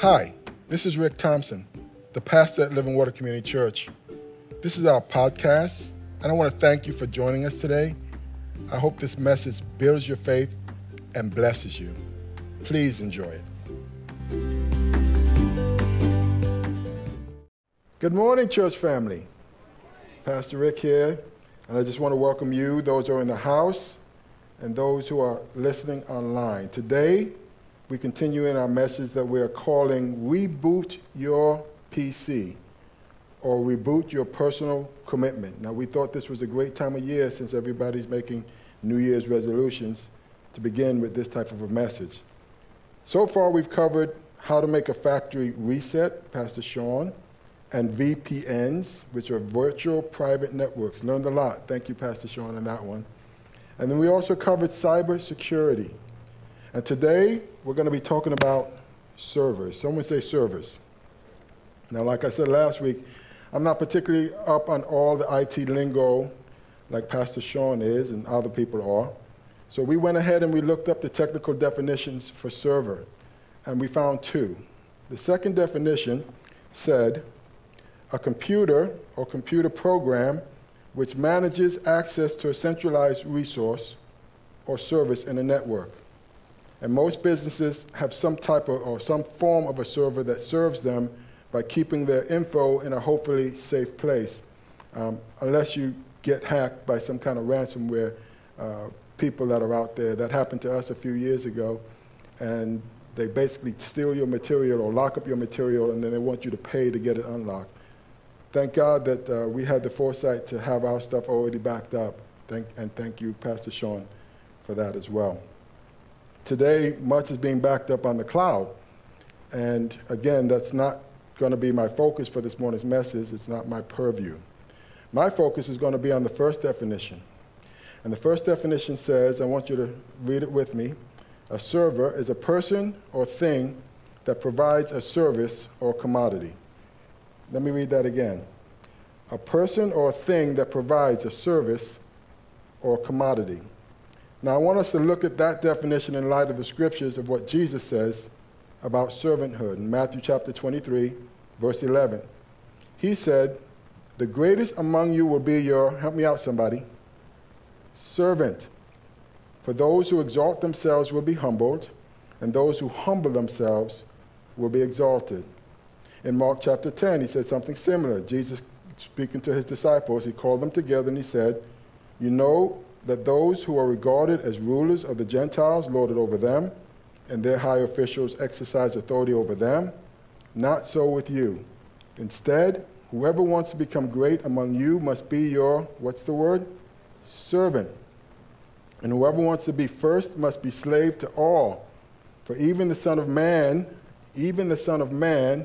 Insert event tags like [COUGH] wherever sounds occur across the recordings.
Hi, this is Rick Thompson, the pastor at Living Water Community Church. This is our podcast, and I want to thank you for joining us today. I hope this message builds your faith and blesses you. Please enjoy it. Good morning, church family. Pastor Rick here, and I just want to welcome you, those who are in the house, and those who are listening online. Today, we continue in our message that we are calling Reboot Your PC or Reboot Your Personal Commitment. Now, we thought this was a great time of year since everybody's making New Year's resolutions to begin with this type of a message. So far, we've covered how to make a factory reset, Pastor Sean, and VPNs, which are virtual private networks. Learned a lot. Thank you, Pastor Sean, on that one. And then we also covered cybersecurity. And today, we're going to be talking about servers. Someone say servers. Now, like I said last week, I'm not particularly up on all the IT lingo like Pastor Sean is and other people are. So we went ahead and we looked up the technical definitions for server, and we found two. The second definition said a computer or computer program which manages access to a centralized resource or service in a network. And most businesses have some type of or some form of a server that serves them by keeping their info in a hopefully safe place, um, unless you get hacked by some kind of ransomware uh, people that are out there. That happened to us a few years ago, and they basically steal your material or lock up your material, and then they want you to pay to get it unlocked. Thank God that uh, we had the foresight to have our stuff already backed up. Thank, and thank you, Pastor Sean, for that as well. Today, much is being backed up on the cloud. And again, that's not going to be my focus for this morning's message. It's not my purview. My focus is going to be on the first definition. And the first definition says, I want you to read it with me. A server is a person or thing that provides a service or commodity. Let me read that again. A person or thing that provides a service or commodity. Now, I want us to look at that definition in light of the scriptures of what Jesus says about servanthood in Matthew chapter 23, verse 11. He said, The greatest among you will be your, help me out, somebody, servant. For those who exalt themselves will be humbled, and those who humble themselves will be exalted. In Mark chapter 10, he said something similar. Jesus, speaking to his disciples, he called them together and he said, You know that those who are regarded as rulers of the Gentiles lord it over them, and their high officials exercise authority over them. Not so with you. Instead, whoever wants to become great among you must be your, what's the word? Servant. And whoever wants to be first must be slave to all. For even the Son of Man, even the Son of Man,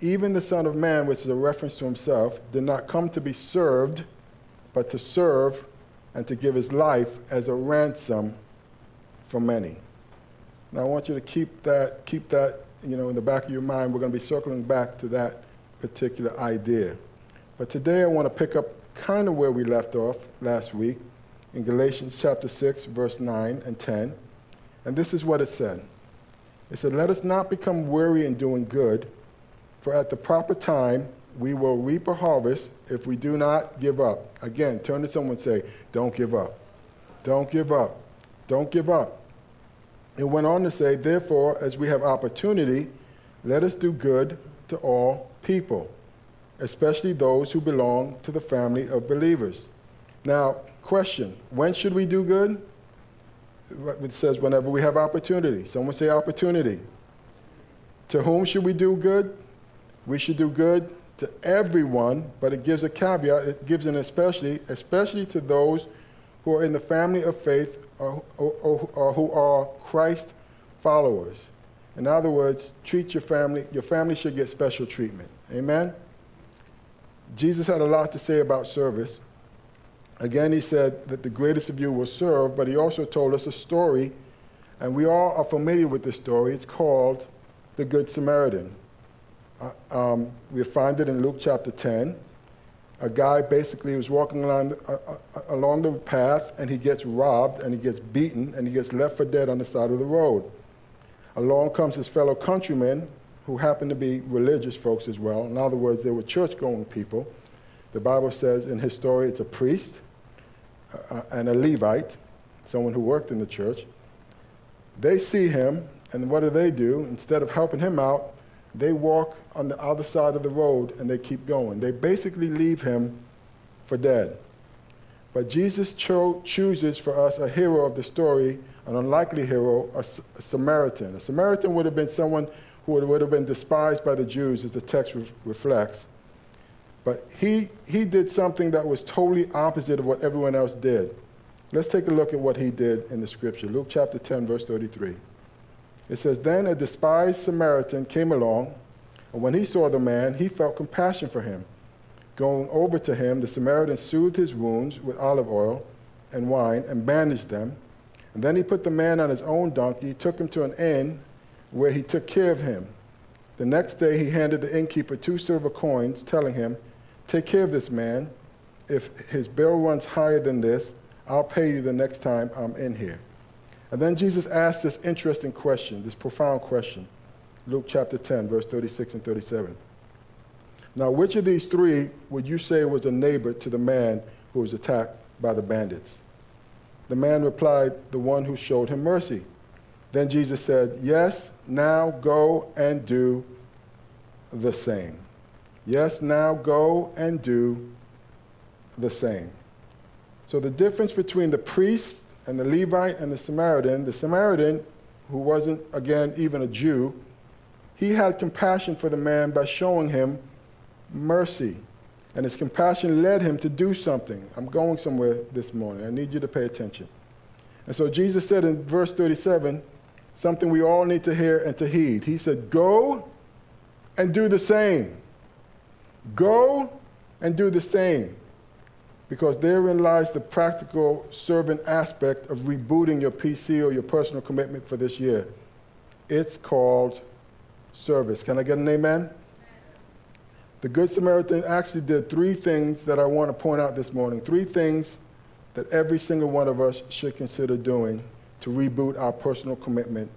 even the Son of Man, which is a reference to himself, did not come to be served, but to serve and to give his life as a ransom for many. Now I want you to keep that, keep that, you know, in the back of your mind. We're going to be circling back to that particular idea. But today I want to pick up kind of where we left off last week in Galatians chapter 6, verse 9 and 10. And this is what it said. It said, Let us not become weary in doing good for at the proper time, we will reap a harvest if we do not give up. Again, turn to someone and say, Don't give up. Don't give up. Don't give up. It went on to say, Therefore, as we have opportunity, let us do good to all people, especially those who belong to the family of believers. Now, question when should we do good? It says, whenever we have opportunity. Someone say opportunity. To whom should we do good? we should do good to everyone, but it gives a caveat. It gives an especially, especially to those who are in the family of faith or, or, or, or who are Christ followers. In other words, treat your family, your family should get special treatment. Amen? Jesus had a lot to say about service. Again, he said that the greatest of you will serve, but he also told us a story, and we all are familiar with this story. It's called the Good Samaritan. Uh, um, we find it in Luke chapter 10. A guy basically was walking along, uh, uh, along the path and he gets robbed and he gets beaten and he gets left for dead on the side of the road. Along comes his fellow countrymen who happened to be religious folks as well. In other words, they were church going people. The Bible says in his story it's a priest uh, and a Levite, someone who worked in the church. They see him, and what do they do? Instead of helping him out, they walk on the other side of the road and they keep going. They basically leave him for dead. But Jesus cho- chooses for us a hero of the story, an unlikely hero, a, S- a Samaritan. A Samaritan would have been someone who would, would have been despised by the Jews, as the text re- reflects. But he, he did something that was totally opposite of what everyone else did. Let's take a look at what he did in the scripture. Luke chapter 10, verse 33. It says, Then a despised Samaritan came along, and when he saw the man, he felt compassion for him. Going over to him, the Samaritan soothed his wounds with olive oil and wine and bandaged them. And then he put the man on his own donkey, took him to an inn where he took care of him. The next day he handed the innkeeper two silver coins, telling him, Take care of this man. If his bill runs higher than this, I'll pay you the next time I'm in here. And then Jesus asked this interesting question, this profound question. Luke chapter 10, verse 36 and 37. Now, which of these three would you say was a neighbor to the man who was attacked by the bandits? The man replied, The one who showed him mercy. Then Jesus said, Yes, now go and do the same. Yes, now go and do the same. So the difference between the priest and the Levite and the Samaritan, the Samaritan, who wasn't, again, even a Jew, he had compassion for the man by showing him mercy. And his compassion led him to do something. I'm going somewhere this morning. I need you to pay attention. And so Jesus said in verse 37 something we all need to hear and to heed. He said, Go and do the same. Go and do the same. Because therein lies the practical servant aspect of rebooting your PC or your personal commitment for this year. It's called service. Can I get an amen? The Good Samaritan actually did three things that I want to point out this morning. Three things that every single one of us should consider doing to reboot our personal commitment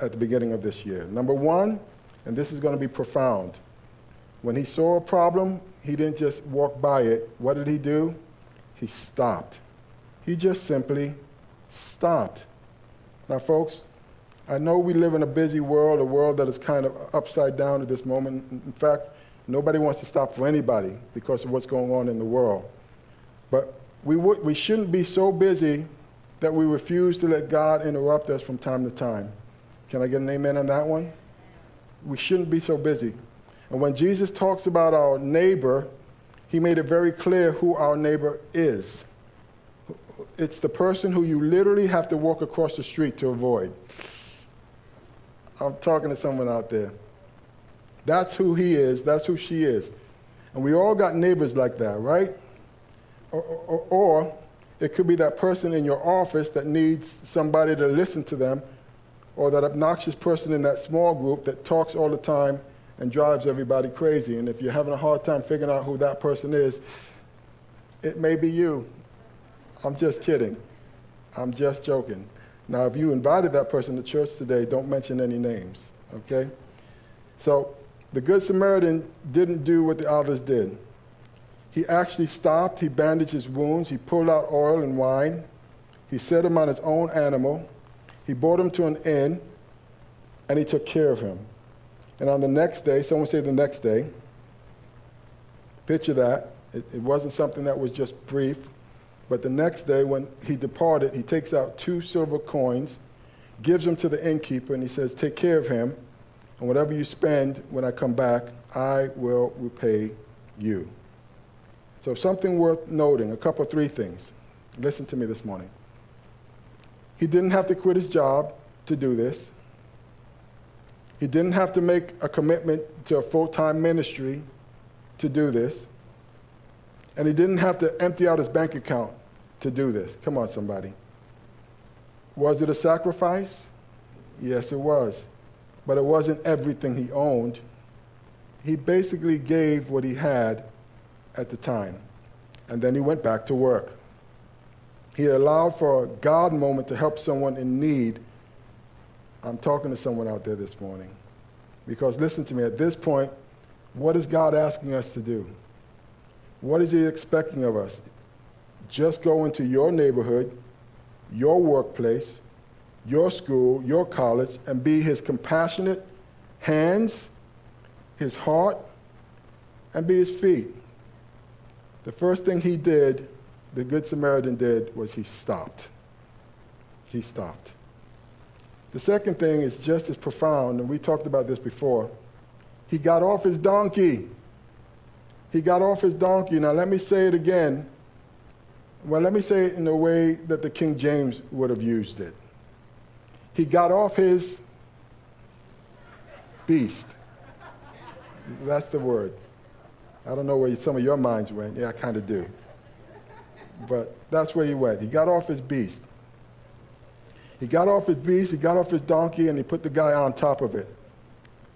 at the beginning of this year. Number one, and this is going to be profound. When he saw a problem, he didn't just walk by it. What did he do? He stopped. He just simply stopped. Now, folks, I know we live in a busy world, a world that is kind of upside down at this moment. In fact, nobody wants to stop for anybody because of what's going on in the world. But we, would, we shouldn't be so busy that we refuse to let God interrupt us from time to time. Can I get an amen on that one? We shouldn't be so busy. And when Jesus talks about our neighbor, he made it very clear who our neighbor is. It's the person who you literally have to walk across the street to avoid. I'm talking to someone out there. That's who he is, that's who she is. And we all got neighbors like that, right? Or, or, or, it could be that person in your office that needs somebody to listen to them, or that obnoxious person in that small group that talks all the time and drives everybody crazy. And if you're having a hard time figuring out who that person is, it may be you. I'm just kidding. I'm just joking. Now, if you invited that person to church today, don't mention any names, okay? So, the Good Samaritan didn't do what the others did. He actually stopped, he bandaged his wounds, he pulled out oil and wine, he set him on his own animal, he brought him to an inn, and he took care of him. And on the next day, someone say the next day, picture that. It, it wasn't something that was just brief, but the next day when he departed, he takes out two silver coins, gives them to the innkeeper, and he says, Take care of him, and whatever you spend when I come back, I will repay you. So, something worth noting, a couple, three things. Listen to me this morning. He didn't have to quit his job to do this. He didn't have to make a commitment to a full time ministry to do this. And he didn't have to empty out his bank account to do this. Come on, somebody. Was it a sacrifice? Yes, it was. But it wasn't everything he owned. He basically gave what he had at the time. And then he went back to work. He allowed for a God moment to help someone in need. I'm talking to someone out there this morning. Because listen to me, at this point, what is God asking us to do? What is He expecting of us? Just go into your neighborhood, your workplace, your school, your college, and be His compassionate hands, His heart, and be His feet. The first thing He did, the Good Samaritan did, was He stopped. He stopped. The second thing is just as profound, and we talked about this before. He got off his donkey. He got off his donkey. Now, let me say it again. Well, let me say it in the way that the King James would have used it. He got off his beast. That's the word. I don't know where some of your minds went. Yeah, I kind of do. But that's where he went. He got off his beast. He got off his beast, he got off his donkey, and he put the guy on top of it.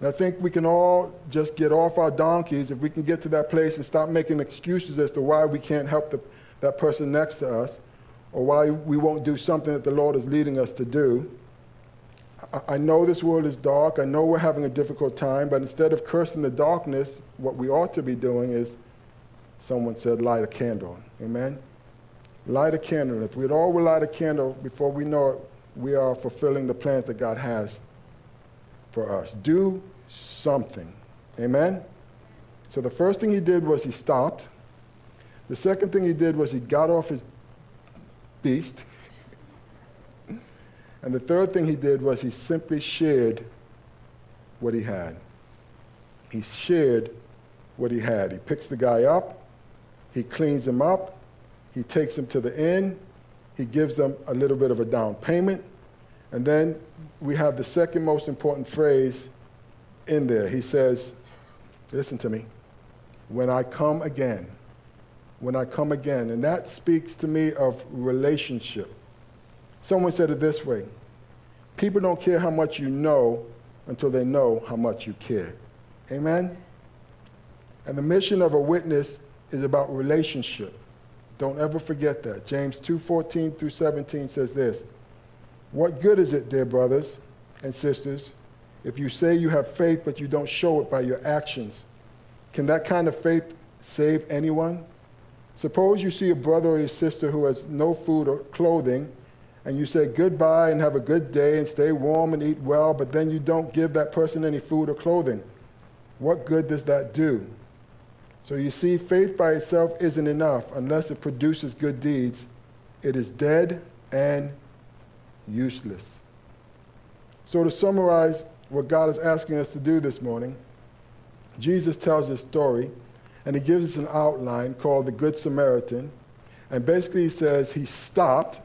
And I think we can all just get off our donkeys if we can get to that place and stop making excuses as to why we can't help the, that person next to us or why we won't do something that the Lord is leading us to do. I, I know this world is dark. I know we're having a difficult time, but instead of cursing the darkness, what we ought to be doing is, someone said, light a candle. Amen? Light a candle. If we'd all light a candle before we know it, we are fulfilling the plans that God has for us. Do something. Amen? So the first thing he did was he stopped. The second thing he did was he got off his beast. [LAUGHS] and the third thing he did was he simply shared what he had. He shared what he had. He picks the guy up, he cleans him up, he takes him to the inn, he gives them a little bit of a down payment, and then we have the second most important phrase in there. He says, Listen to me. When I come again, when I come again. And that speaks to me of relationship. Someone said it this way People don't care how much you know until they know how much you care. Amen? And the mission of a witness is about relationship. Don't ever forget that. James 2:14 through 17 says this. What good is it, dear brothers and sisters, if you say you have faith but you don't show it by your actions? Can that kind of faith save anyone? Suppose you see a brother or a sister who has no food or clothing, and you say goodbye and have a good day and stay warm and eat well, but then you don't give that person any food or clothing. What good does that do? So you see, faith by itself isn't enough unless it produces good deeds. It is dead and useless. So, to summarize what God is asking us to do this morning, Jesus tells this story, and he gives us an outline called the Good Samaritan. And basically, he says he stopped.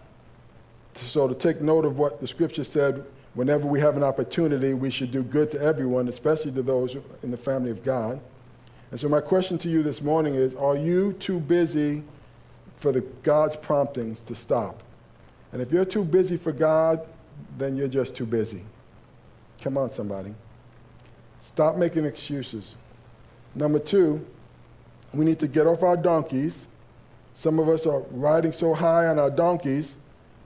So, to take note of what the scripture said, whenever we have an opportunity, we should do good to everyone, especially to those in the family of God. And so, my question to you this morning is Are you too busy for the God's promptings to stop? And if you're too busy for God, then you're just too busy. Come on, somebody. Stop making excuses. Number two, we need to get off our donkeys. Some of us are riding so high on our donkeys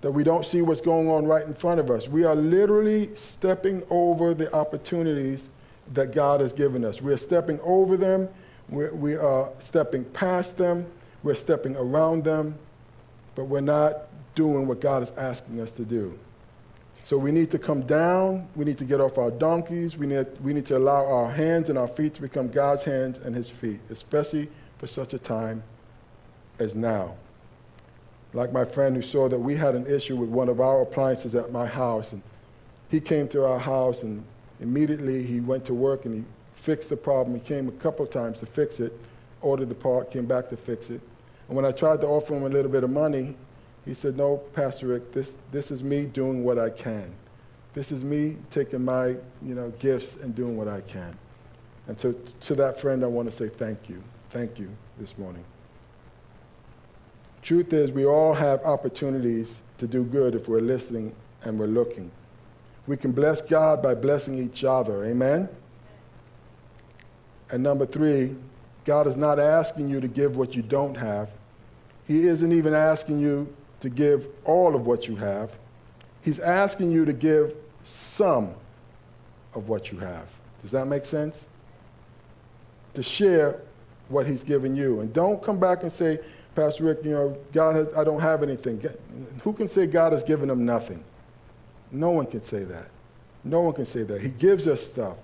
that we don't see what's going on right in front of us. We are literally stepping over the opportunities that God has given us. We're stepping over them, we're, we are stepping past them, we're stepping around them, but we're not doing what God is asking us to do. So we need to come down. We need to get off our donkeys. We need, we need to allow our hands and our feet to become God's hands and his feet, especially for such a time as now. Like my friend who saw that we had an issue with one of our appliances at my house, and he came to our house, and immediately he went to work and he fixed the problem. He came a couple times to fix it, ordered the part, came back to fix it. And when I tried to offer him a little bit of money, he said, No, Pastor Rick, this, this is me doing what I can. This is me taking my you know, gifts and doing what I can. And so to that friend, I want to say thank you. Thank you this morning. Truth is, we all have opportunities to do good if we're listening and we're looking. We can bless God by blessing each other. Amen? And number three, God is not asking you to give what you don't have. He isn't even asking you to give all of what you have. He's asking you to give some of what you have. Does that make sense? To share what he's given you. And don't come back and say, Pastor Rick, you know, God has, I don't have anything. Who can say God has given them nothing? No one can say that. No one can say that. He gives us stuff.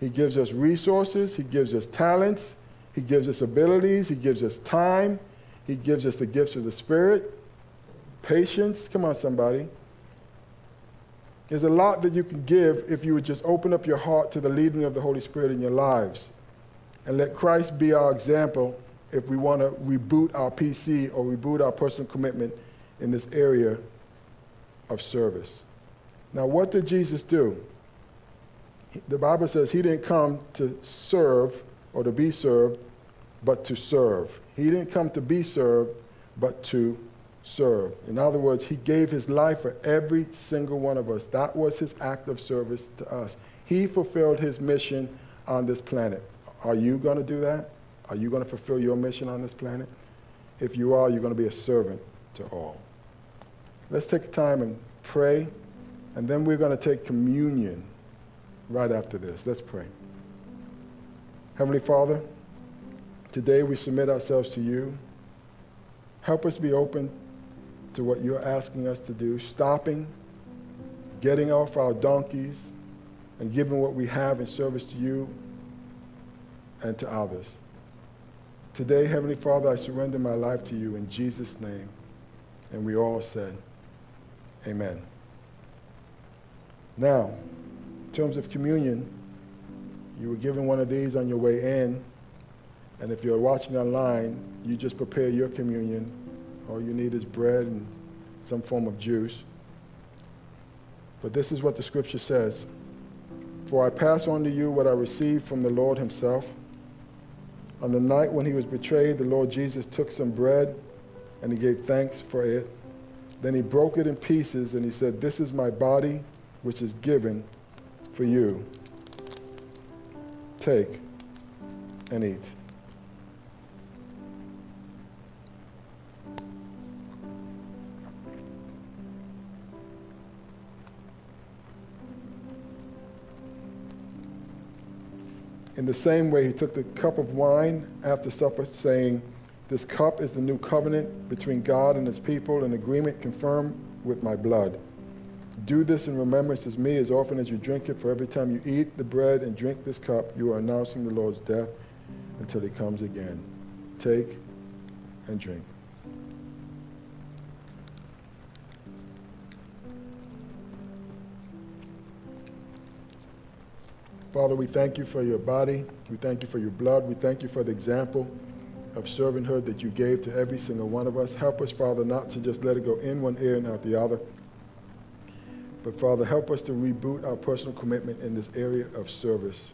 He gives us resources. He gives us talents. He gives us abilities. He gives us time. He gives us the gifts of the Spirit. Patience. Come on, somebody. There's a lot that you can give if you would just open up your heart to the leading of the Holy Spirit in your lives and let Christ be our example if we want to reboot our PC or reboot our personal commitment in this area of service. Now, what did Jesus do? The Bible says he didn't come to serve or to be served, but to serve. He didn't come to be served, but to serve. In other words, he gave his life for every single one of us. That was his act of service to us. He fulfilled his mission on this planet. Are you going to do that? Are you going to fulfill your mission on this planet? If you are, you're going to be a servant to all. Let's take time and pray, and then we're going to take communion right after this. Let's pray. Heavenly Father, today we submit ourselves to you. Help us be open to what you're asking us to do, stopping, getting off our donkeys, and giving what we have in service to you and to others. Today, Heavenly Father, I surrender my life to you in Jesus' name. And we all said, Amen. Now, in terms of communion, you were given one of these on your way in. And if you're watching online, you just prepare your communion. All you need is bread and some form of juice. But this is what the scripture says For I pass on to you what I received from the Lord Himself. On the night when he was betrayed, the Lord Jesus took some bread and he gave thanks for it. Then he broke it in pieces and he said, This is my body, which is given for you. Take and eat. In the same way, he took the cup of wine after supper, saying, This cup is the new covenant between God and his people, an agreement confirmed with my blood. Do this in remembrance of me as often as you drink it, for every time you eat the bread and drink this cup, you are announcing the Lord's death until he comes again. Take and drink. Father, we thank you for your body. We thank you for your blood. We thank you for the example of servanthood that you gave to every single one of us. Help us, Father, not to just let it go in one ear and out the other. But, Father, help us to reboot our personal commitment in this area of service.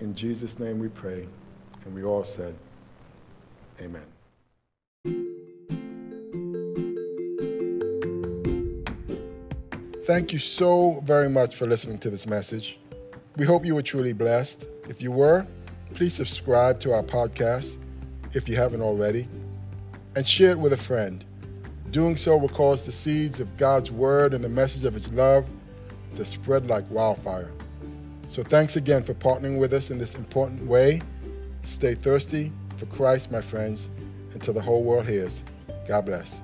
In Jesus' name we pray. And we all said, Amen. Thank you so very much for listening to this message. We hope you were truly blessed. If you were, please subscribe to our podcast if you haven't already, and share it with a friend. Doing so will cause the seeds of God's word and the message of his love to spread like wildfire. So thanks again for partnering with us in this important way. Stay thirsty for Christ, my friends, until the whole world hears. God bless.